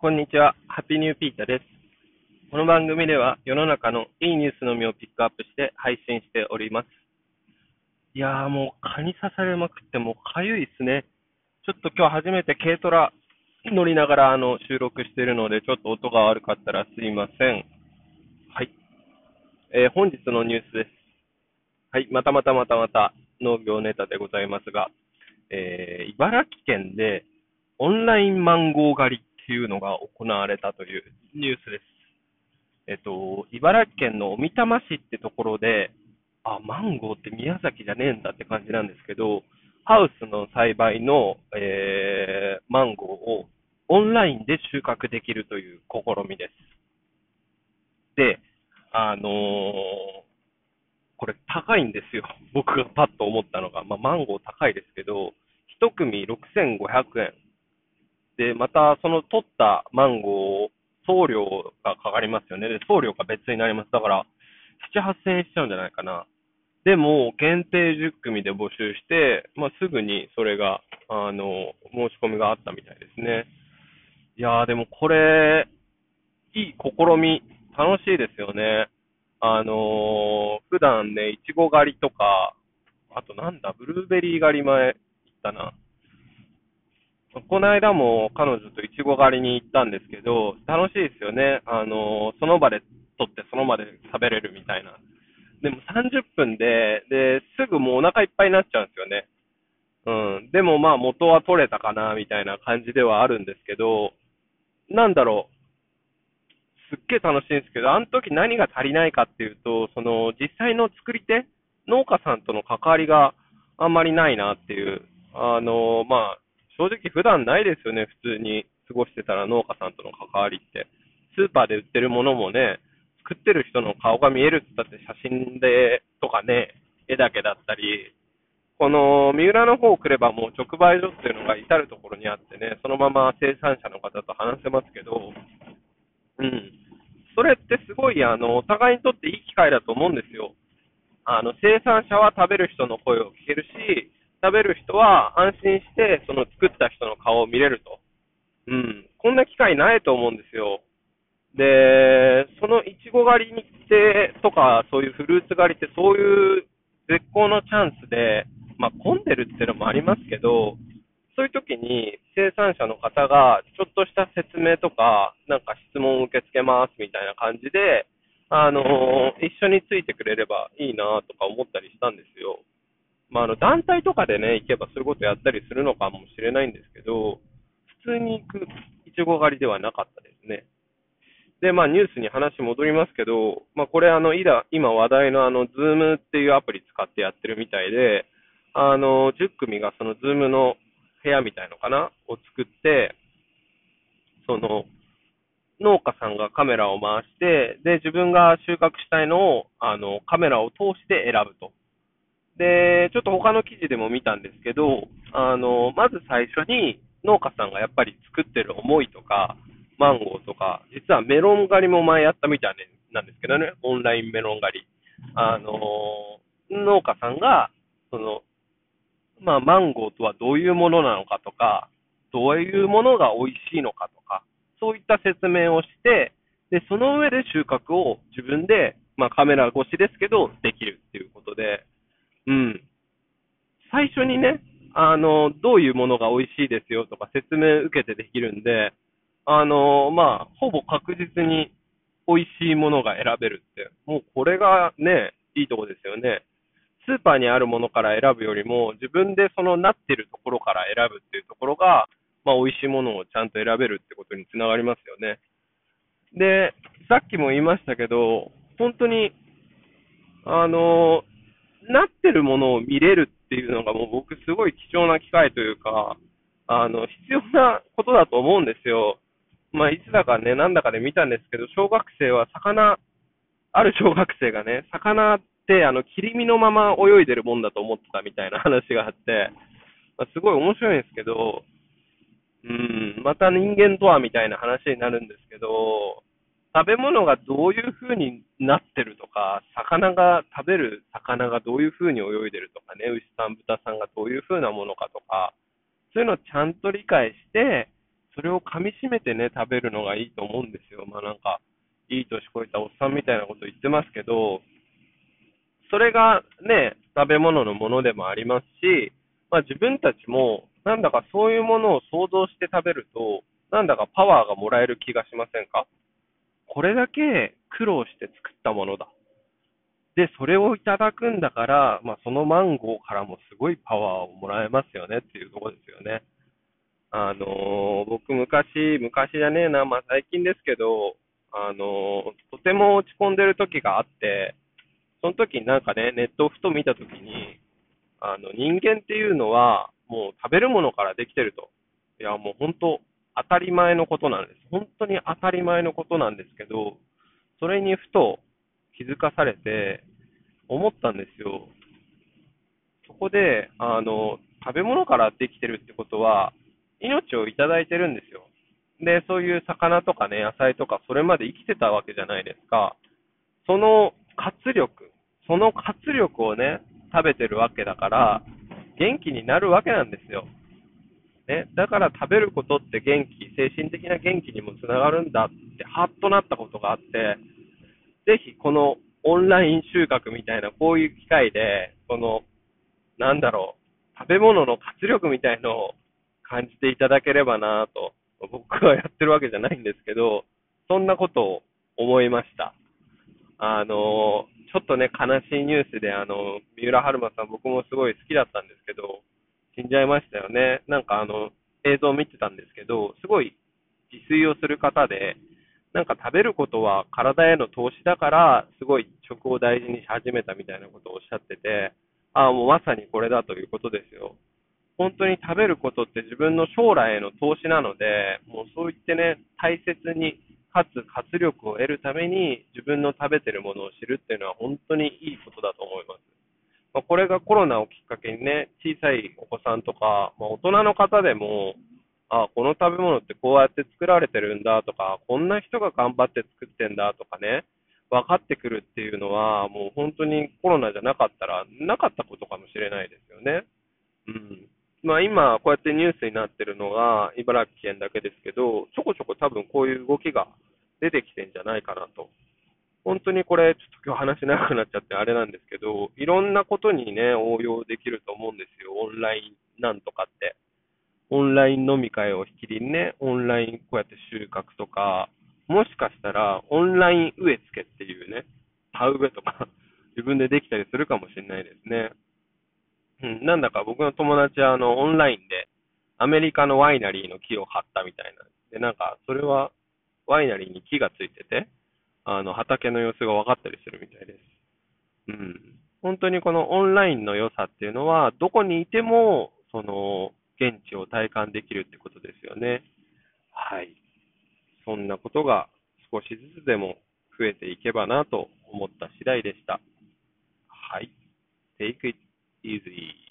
こんにちは。ハッピーニューピーターです。この番組では世の中のいいニュースのみをピックアップして配信しております。いやーもう蚊に刺されまくってもうかゆいっすね。ちょっと今日初めて軽トラ乗りながらあの収録しているのでちょっと音が悪かったらすいません。はい。えー、本日のニュースです。はい。またまたまたまた農業ネタでございますが、えー、茨城県でオンラインマンゴー狩りていうのが行われたというニュースです。えっと、茨城県の小美玉市ってところで、あ、マンゴーって宮崎じゃねえんだって感じなんですけど、ハウスの栽培の、えー、マンゴーをオンラインで収穫できるという試みです。で、あのー、これ高いんですよ。僕がパッと思ったのが。まあ、マンゴー高いですけど、1組6500円。で、またその取ったマンゴー、送料がかかりますよね。で、送料が別になります。だから、7、8000円しちゃうんじゃないかな。でも、限定10組で募集して、まあ、すぐにそれが、あの、申し込みがあったみたいですね。いやー、でもこれ、いい試み、楽しいですよね。あのー、普段ね、いちご狩りとか、あとなんだ、ブルーベリー狩り前行ったな。この間も彼女といちご狩りに行ったんですけど、楽しいですよね。あの、その場で取ってその場で食べれるみたいな。でも30分で、で、すぐもうお腹いっぱいになっちゃうんですよね。うん。でもまあ元は取れたかな、みたいな感じではあるんですけど、なんだろう。すっげえ楽しいんですけど、あの時何が足りないかっていうと、その実際の作り手、農家さんとの関わりがあんまりないなっていう。あの、まあ、正直普段ないですよね、普通に過ごしてたら農家さんとの関わりって。スーパーで売ってるものもね、作ってる人の顔が見えるって言ったって写真でとかね、絵だけだったり、この三浦の方来ればもう直売所っていうのが至るところにあってね、そのまま生産者の方と話せますけど、うん。それってすごい、あの、お互いにとっていい機会だと思うんですよ。あの、生産者は食べる人の声を聞けるし、食べる人は安心して、その作った人の顔を見れると。うん。こんな機会ないと思うんですよ。で、そのいちご狩りに来てとか、そういうフルーツ狩りってそういう絶好のチャンスで、まあ混んでるっていうのもありますけど、そういう時に生産者の方がちょっとした説明とか、なんか質問を受け付けますみたいな感じで、あの一緒についてくれればいいなとか思ったりしたんですよ。まあ、あの、団体とかでね、行けばそういうことやったりするのかもしれないんですけど、普通に行くいちご狩りではなかったですね。で、まあ、ニュースに話戻りますけど、まあ、これ、あの、今話題のあの、ズームっていうアプリ使ってやってるみたいで、あの、10組がそのズームの部屋みたいのかな？を作って、その、農家さんがカメラを回して、で、自分が収穫したいのを、あの、カメラを通して選ぶと。で、ちょっと他の記事でも見たんですけど、あの、まず最初に農家さんがやっぱり作ってる思いとか、マンゴーとか、実はメロン狩りも前やったみたいなんですけどね、オンラインメロン狩り。あの、農家さんが、その、まあ、マンゴーとはどういうものなのかとか、どういうものが美味しいのかとか、そういった説明をして、で、その上で収穫を自分で、まあ、カメラ越しですけど、できるっていうことで、うん。最初にね、あの、どういうものが美味しいですよとか説明受けてできるんで、あの、まあ、ほぼ確実に美味しいものが選べるって、もうこれがね、いいとこですよね。スーパーにあるものから選ぶよりも、自分でそのなってるところから選ぶっていうところが、まあ、美味しいものをちゃんと選べるってことにつながりますよね。で、さっきも言いましたけど、本当に、あの、なってるものを見れるっていうのがもう僕すごい貴重な機会というか、あの、必要なことだと思うんですよ。まあ、いつだかね、なんだかで見たんですけど、小学生は魚、ある小学生がね、魚ってあの、切り身のまま泳いでるもんだと思ってたみたいな話があって、まあ、すごい面白いんですけど、うん、また人間とはみたいな話になるんですけど、食べ物がどういう風になってるとか、魚が、食べる魚がどういう風に泳いでるとかね、牛さん、豚さんがどういう風なものかとか、そういうのをちゃんと理解して、それを噛み締めてね、食べるのがいいと思うんですよ。まあなんか、いい年こいたおっさんみたいなこと言ってますけど、それがね、食べ物のものでもありますし、まあ自分たちも、なんだかそういうものを想像して食べると、なんだかパワーがもらえる気がしませんか？これだけ苦労して作ったものだ。で、それをいただくんだから、まあ、そのマンゴーからもすごいパワーをもらえますよねっていうところですよね。あのー、僕昔、昔じゃねえな、まあ、最近ですけど、あのー、とても落ち込んでる時があって、その時になんかね、ネットをふと見た時に、あの、人間っていうのは、もう食べるものからできてると。いや、もう本当、当たり前のことなんです。本当に当たり前のことなんですけど、それにふと気づかされて、思ったんですよ。そこで、あの、食べ物からできてるってことは、命をいただいてるんですよ。で、そういう魚とかね、野菜とか、それまで生きてたわけじゃないですか。その活力、その活力をね、食べてるわけだから、元気になるわけなんですよ。ね、だから食べることって元気、精神的な元気にもつながるんだって、ハッとなったことがあって、ぜひこのオンライン収穫みたいな、こういう機会で、この、なんだろう、食べ物の活力みたいのを感じていただければなと、僕はやってるわけじゃないんですけど、そんなことを思いました。あの、ちょっとね、悲しいニュースで、あの、三浦春馬さん、僕もすごい好きだったんですけど、死んじゃいましたよね。なんかあの、映像を見てたんですけど、すごい自炊をする方で、なんか食べることは体への投資だから、すごい食を大事にし始めたみたいなことをおっしゃってて、ああ、もうまさにこれだということですよ。本当に食べることって自分の将来への投資なので、もうそう言ってね、大切に、かつ活力を得るために自分の食べてるものを知るっていうのは本当にいいことだと思います。まあ、これがコロナをきっかけにね、小さいお子さんとか、まあ、大人の方でも、あこの食べ物ってこうやって作られてるんだとか、こんな人が頑張って作ってんだとかね、分かってくるっていうのは、もう本当にコロナじゃなかったら、なかったことかもしれないですよね。うん。まあ今、こうやってニュースになってるのが茨城県だけですけど、ちょこちょこ多分こういう動きが出てきてんじゃないかなと。本当にこれ、ちょっと今日話長くなっちゃってあれなんですけど、いろんなことにね、応用できると思うんですよ。オンラインなんとかって。オンライン飲み会をひきりにね、オンラインこうやって収穫とか、もしかしたらオンライン植え付けっていうね、田植えとか 自分でできたりするかもしれないですね。うん、なんだか僕の友達はあの、オンラインでアメリカのワイナリーの木を張ったみたいな。で、なんか、それはワイナリーに木がついてて、あの、畑の様子が分かったりするみたいです。うん。本当にこのオンラインの良さっていうのは、どこにいても、その、現地を体感できるってことですよね。はい。そんなことが少しずつでも増えていけばなと思った次第でした。はい。Take it easy.